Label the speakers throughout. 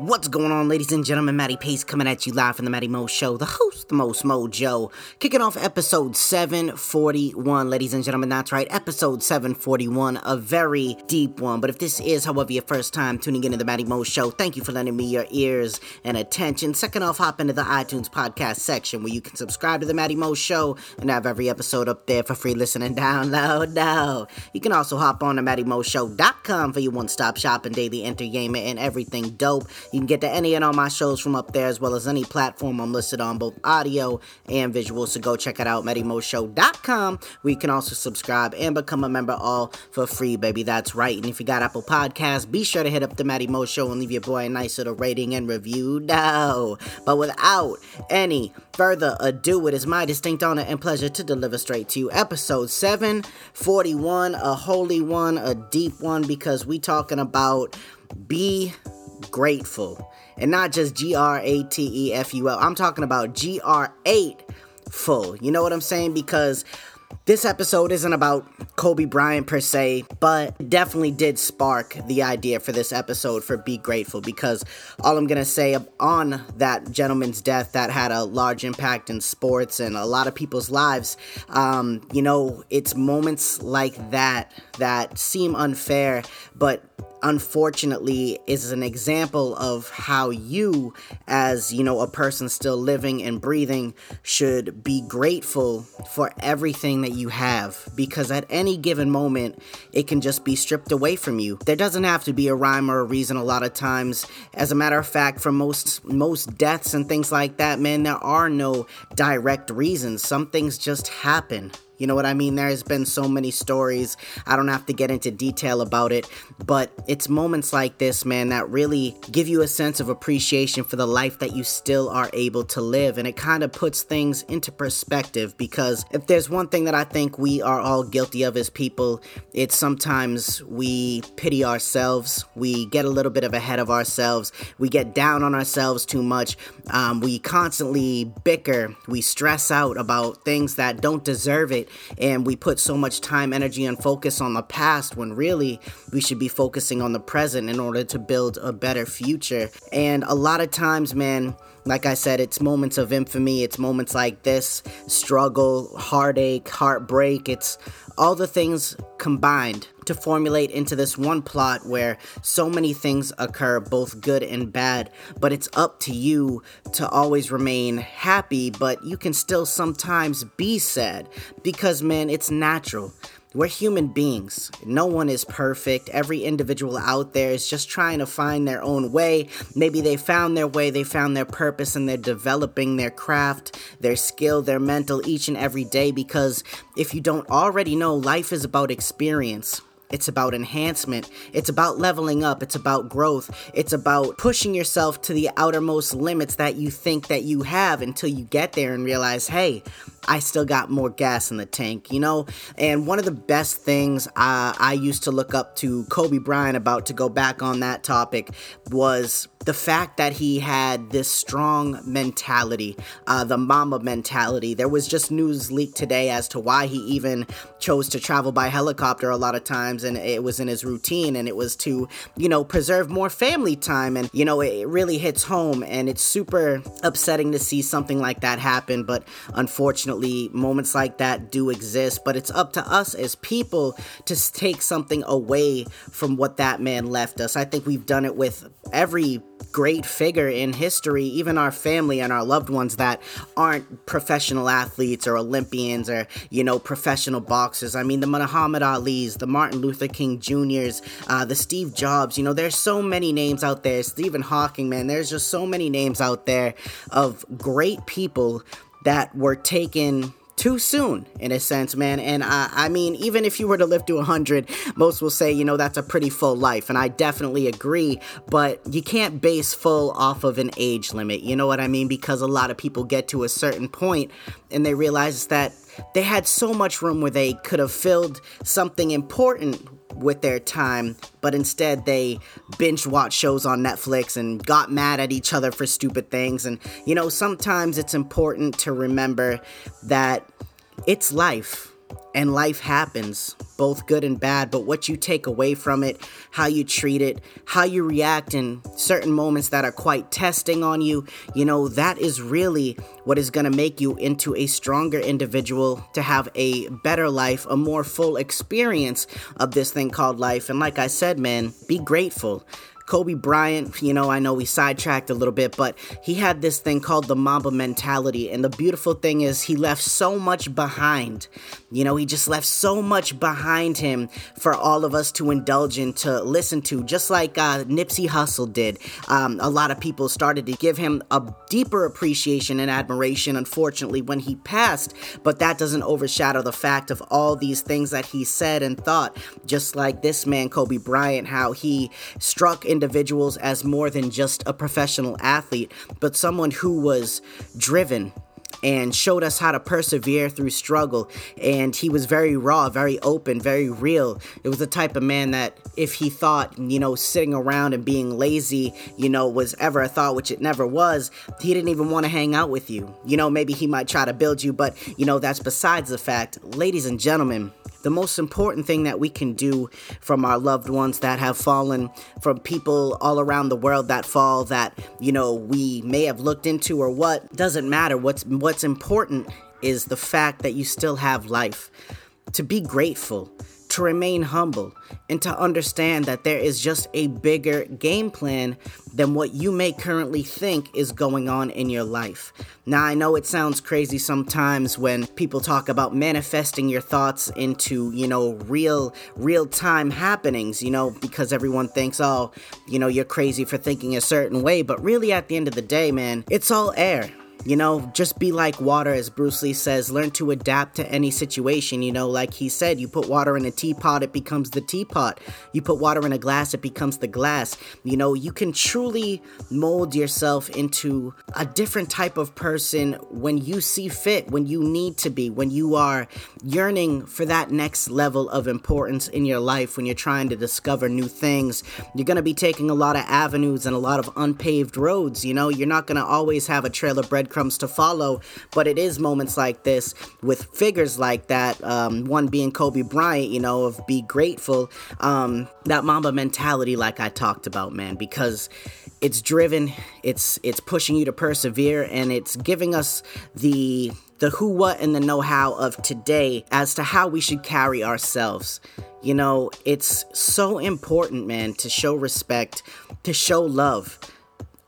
Speaker 1: What's going on, ladies and gentlemen? Matty Pace coming at you live from the Matty Mo Show, the host, the most mojo. Kicking off episode 741, ladies and gentlemen. That's right, episode 741, a very deep one. But if this is, however, your first time tuning into the Matty Mo Show, thank you for lending me your ears and attention. Second off, hop into the iTunes podcast section where you can subscribe to the Matty Mo Show and have every episode up there for free listening download. No, you can also hop on to MattyMoShow.com for your one stop shopping daily entertainment and everything dope. You can get to any and all my shows from up there, as well as any platform I'm listed on, both audio and visual. So go check it out, MattyMoShow.com, where you can also subscribe and become a member all for free, baby. That's right. And if you got Apple Podcasts, be sure to hit up the Matty Mo Show and leave your boy a nice little rating and review. No. But without any further ado, it is my distinct honor and pleasure to deliver straight to you episode 741, a holy one, a deep one, because we talking about be grateful. And not just G R A T E F U L. I'm talking about G R 8 full. You know what I'm saying? Because this episode isn't about Kobe Bryant per se, but definitely did spark the idea for this episode for Be Grateful because all I'm gonna say on that gentleman's death that had a large impact in sports and a lot of people's lives, um, you know, it's moments like that that seem unfair, but unfortunately is an example of how you as you know a person still living and breathing should be grateful for everything that you have because at any given moment it can just be stripped away from you. There doesn't have to be a rhyme or a reason a lot of times. As a matter of fact for most most deaths and things like that man there are no direct reasons. Some things just happen you know what I mean? There's been so many stories. I don't have to get into detail about it, but it's moments like this, man, that really give you a sense of appreciation for the life that you still are able to live. And it kind of puts things into perspective because if there's one thing that I think we are all guilty of as people, it's sometimes we pity ourselves, we get a little bit of ahead of ourselves, we get down on ourselves too much, um, we constantly bicker, we stress out about things that don't deserve it and we put so much time, energy, and focus on the past when really we should be focusing on the present in order to build a better future. And a lot of times, man, like I said, it's moments of infamy, it's moments like this struggle, heartache, heartbreak, it's all the things combined to formulate into this one plot where so many things occur, both good and bad. But it's up to you to always remain happy, but you can still sometimes be sad because, man, it's natural. We're human beings. No one is perfect. Every individual out there is just trying to find their own way. Maybe they found their way, they found their purpose, and they're developing their craft, their skill, their mental each and every day. Because if you don't already know, life is about experience. It's about enhancement. It's about leveling up. It's about growth. It's about pushing yourself to the outermost limits that you think that you have until you get there and realize, hey, I still got more gas in the tank, you know? And one of the best things I, I used to look up to Kobe Bryant about to go back on that topic was the fact that he had this strong mentality, uh, the Mamba mentality. There was just news leaked today as to why he even chose to travel by helicopter a lot of times, and it was in his routine, and it was to, you know, preserve more family time. And, you know, it really hits home, and it's super upsetting to see something like that happen. But unfortunately, moments like that do exist. But it's up to us as people to take something away from what that man left us. I think we've done it with every great figure in history, even our family and our loved ones that aren't professional athletes or Olympians or, you know, professional boxers. I mean, the Muhammad Ali's, the Martin Luther King Jr.'s, uh, the Steve Jobs, you know, there's so many names out there. Stephen Hawking, man, there's just so many names out there of great people that were taken too soon in a sense man. And I, I mean even if you were to live to 100 most will say you know that's a pretty full life and i definitely agree but you can't base full off of an age limit you know what i mean? Because a lot of people get to a certain point and they realize that they had so much room where they could have filled something important with their time, but instead they binge watch shows on Netflix and got mad at each other for stupid things. And, you know, sometimes it's important to remember that it's life. And life happens, both good and bad, but what you take away from it, how you treat it, how you react in certain moments that are quite testing on you, you know, that is really what is going to make you into a stronger individual to have a better life, a more full experience of this thing called life. And like I said, man, be grateful. Kobe Bryant, you know, I know we sidetracked a little bit, but he had this thing called the Mamba mentality. And the beautiful thing is, he left so much behind. You know, he just left so much behind him for all of us to indulge in, to listen to, just like uh, Nipsey Hussle did. Um, a lot of people started to give him a deeper appreciation and admiration, unfortunately, when he passed. But that doesn't overshadow the fact of all these things that he said and thought, just like this man, Kobe Bryant, how he struck in individuals as more than just a professional athlete, but someone who was driven and showed us how to persevere through struggle. And he was very raw, very open, very real. It was the type of man that if he thought, you know, sitting around and being lazy, you know, was ever a thought, which it never was, he didn't even want to hang out with you. You know, maybe he might try to build you, but, you know, that's besides the fact. Ladies and gentlemen, the most important thing that we can do from our loved ones that have fallen, from people all around the world that fall that, you know, we may have looked into or what, doesn't matter. What's what's important is the fact that you still have life. To be grateful, to remain humble and to understand that there is just a bigger game plan than what you may currently think is going on in your life. Now, I know it sounds crazy sometimes when people talk about manifesting your thoughts into, you know, real, real time happenings, you know, because everyone thinks, oh, you know, you're crazy for thinking a certain way. But really, at the end of the day, man, it's all air. You know, just be like water, as Bruce Lee says. Learn to adapt to any situation. You know, like he said, you put water in a teapot, it becomes the teapot. You put water in a glass, it becomes the glass. You know, you can truly mold yourself into a different type of person when you see fit, when you need to be, when you are yearning for that next level of importance in your life, when you're trying to discover new things. You're going to be taking a lot of avenues and a lot of unpaved roads. You know, you're not going to always have a trail of bread breadcrumbs to follow. But it is moments like this with figures like that, um, one being Kobe Bryant, you know, of be grateful, um, that Mamba mentality, like I talked about, man, because it's driven, it's it's pushing you to persevere, and it's giving us the the who, what, and the know how of today as to how we should carry ourselves. You know, it's so important, man, to show respect, to show love,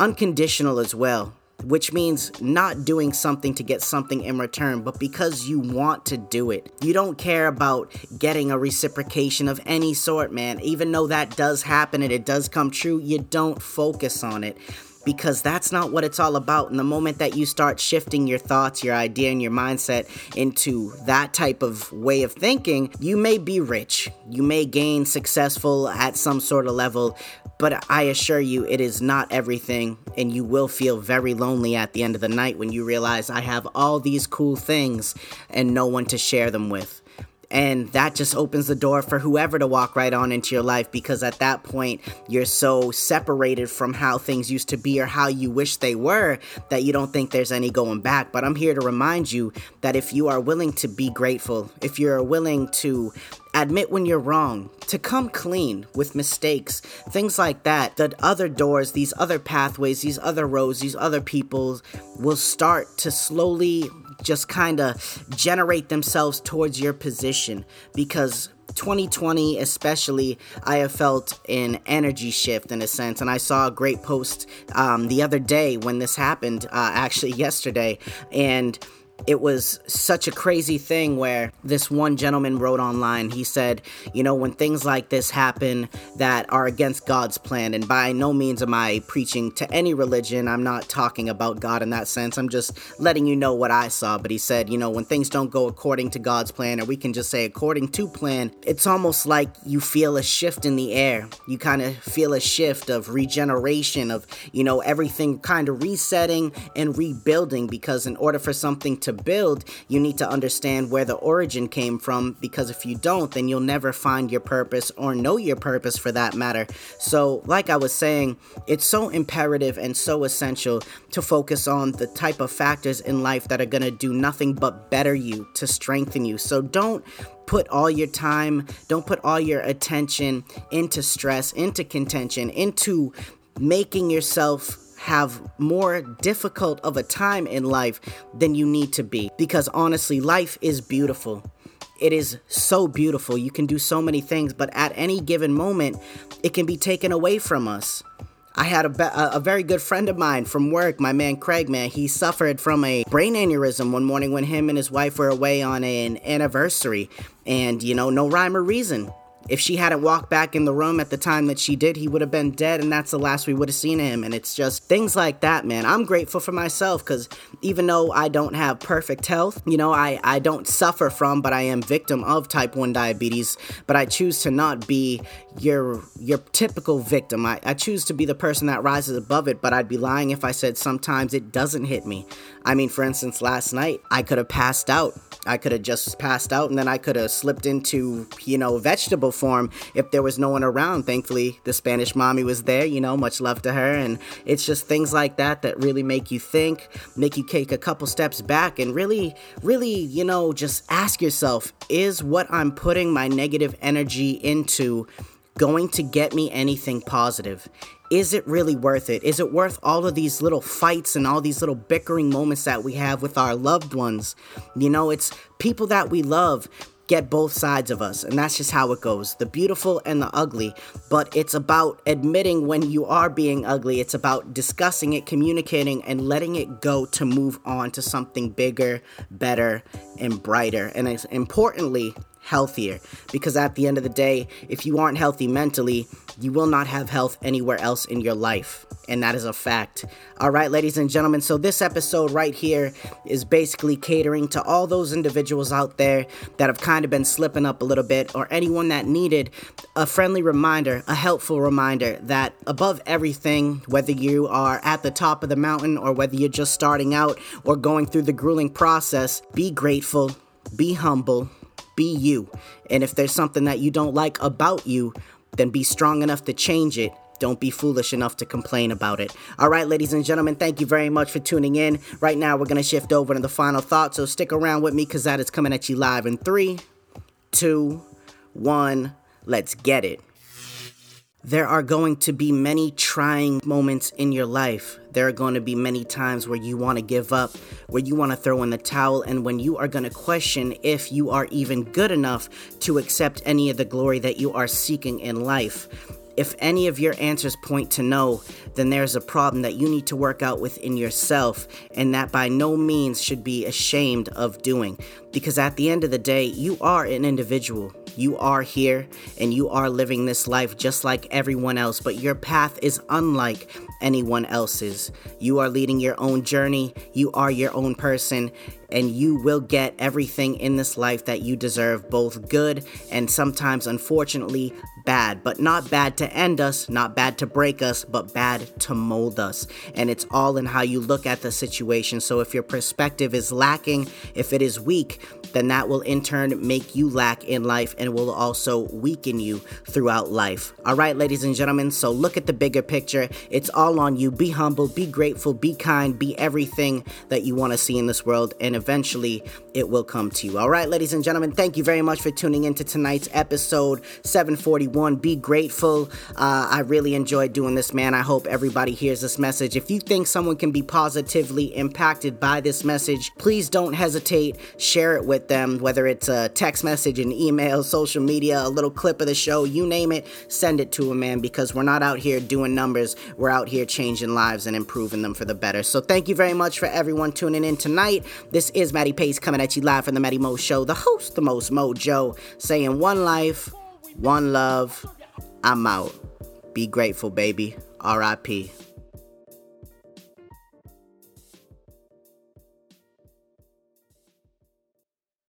Speaker 1: unconditional as well which means not doing something to get something in return, but because you want to do it. You don't care about getting a reciprocation of any sort, man. Even though that does happen and it does come true, you don't focus on it because that's not what it's all about. And the moment that you start shifting your thoughts, your idea, and your mindset into that type of way of thinking, you may be rich. You may gain successful at some sort of level, but I assure you, it is not everything, and you will feel very lonely at the end of the night when you realize I have all these cool things and no one to share them with. And that just opens the door for whoever to walk right on into your life because at that point, you're so separated from how things used to be or how you wish they were that you don't think there's any going back. But I'm here to remind you that if you are willing to be grateful, if you're willing to admit when you're wrong, to come clean with mistakes, things like that, that other doors, these other pathways, these other roads, these other people will start to slowly just kind of generate themselves towards your position. Because 2020 especially i have felt an energy shift in a sense. And i saw a great post um, the other day when this happened uh, actually yesterday. And it was such a crazy thing where this one gentleman wrote online. He said you know when things like this happen that are against god's plan and by no means am i preaching to any religion i'm not talking about god in that sense. I'm just letting you know what i saw. But he said you know when things don't go according to god's plan or we can just say according to plan it's almost like you feel a shift in the air. You kind of feel a shift of regeneration of you know everything kind of resetting and rebuilding because in order for something to to build, you need to understand where the origin came from because if you don't, then you'll never find your purpose or know your purpose for that matter. So, like I was saying, it's so imperative and so essential to focus on the type of factors in life that are going to do nothing but better you, to strengthen you. So, don't put all your time, don't put all your attention into stress, into contention, into making yourself have more difficult of a time in life than you need to be. Because honestly, life is beautiful. It is so beautiful. You can do so many things, but at any given moment, it can be taken away from us. I had a, a very good friend of mine from work, my man Craig, man. He suffered from a brain aneurysm one morning when him and his wife were away on an anniversary. And, you know, no rhyme or reason. If she hadn't walked back in the room at the time that she did, he would have been dead, and that's the last we would have seen him. And it's just things like that, man. I'm grateful for myself because even though I don't have perfect health, you know, I, I don't suffer from, but I am victim of type 1 diabetes. But I choose to not be your your typical victim. I, I choose to be the person that rises above it, but I'd be lying if I said sometimes it doesn't hit me. I mean, for instance, last night I could have passed out I could have just passed out and then I could have slipped into, you know, vegetable form if there was no one around. Thankfully, the Spanish mommy was there, you know, much love to her. And it's just things like that that really make you think, make you take a couple steps back and really, really, you know, just ask yourself is what I'm putting my negative energy into going to get me anything positive? Is it really worth it? Is it worth all of these little fights and all these little bickering moments that we have with our loved ones? You know, it's people that we love get both sides of us, and that's just how it goes the beautiful and the ugly. But it's about admitting when you are being ugly, it's about discussing it, communicating, and letting it go to move on to something bigger, better, and brighter. And it's importantly, healthier. Because at the end of the day, if you aren't healthy mentally, you will not have health anywhere else in your life. And that is a fact. All right, ladies and gentlemen. So, this episode right here is basically catering to all those individuals out there that have kind of been slipping up a little bit, or anyone that needed a friendly reminder, a helpful reminder that above everything, whether you are at the top of the mountain or whether you're just starting out or going through the grueling process, be grateful, be humble, be you. And if there's something that you don't like about you, then be strong enough to change it. Don't be foolish enough to complain about it. All right, ladies and gentlemen, thank you very much for tuning in. Right now, we're going to shift over to the final thought, so stick around with me because that is coming at you live in three, two, one. Let's get it. There are going to be many trying moments in your life. There are going to be many times where you want to give up, where you want to throw in the towel, and when you are going to question if you are even good enough to accept any of the glory that you are seeking in life. If any of your answers point to no, then there's a problem that you need to work out within yourself, and that by no means should be ashamed of doing. Because at the end of the day, you are an individual. You are here and you are living this life just like everyone else, but your path is unlike anyone else's. You are leading your own journey, you are your own person, and you will get everything in this life that you deserve, both good and sometimes, unfortunately, bad. But not bad to end us, not bad to break us, but bad to mold us. And it's all in how you look at the situation. So if your perspective is lacking, if it is weak, then that will in turn make you lack in life and will also weaken you throughout life. All right, ladies and gentlemen, so look at the bigger picture. It's all on you. Be humble, be grateful, be kind, be everything that you want to see in this world, and eventually it will come to you. All right, ladies and gentlemen, thank you very much for tuning into tonight's episode 741. Be grateful. Uh, I really enjoyed doing this, man. I hope everybody hears this message. If you think someone can be positively impacted by this message, please don't hesitate. Share it with them, whether it's a text message, an email, social media, a little clip of the show, you name it, send it to them, man, because we're not out here doing numbers. We're out here changing lives and improving them for the better. So thank you very much for everyone tuning in tonight. This is Matty Pace coming at you live from the Matty Mo Show, the host, the most mojo, saying one life, one love. I'm out. Be grateful, baby. R.I.P.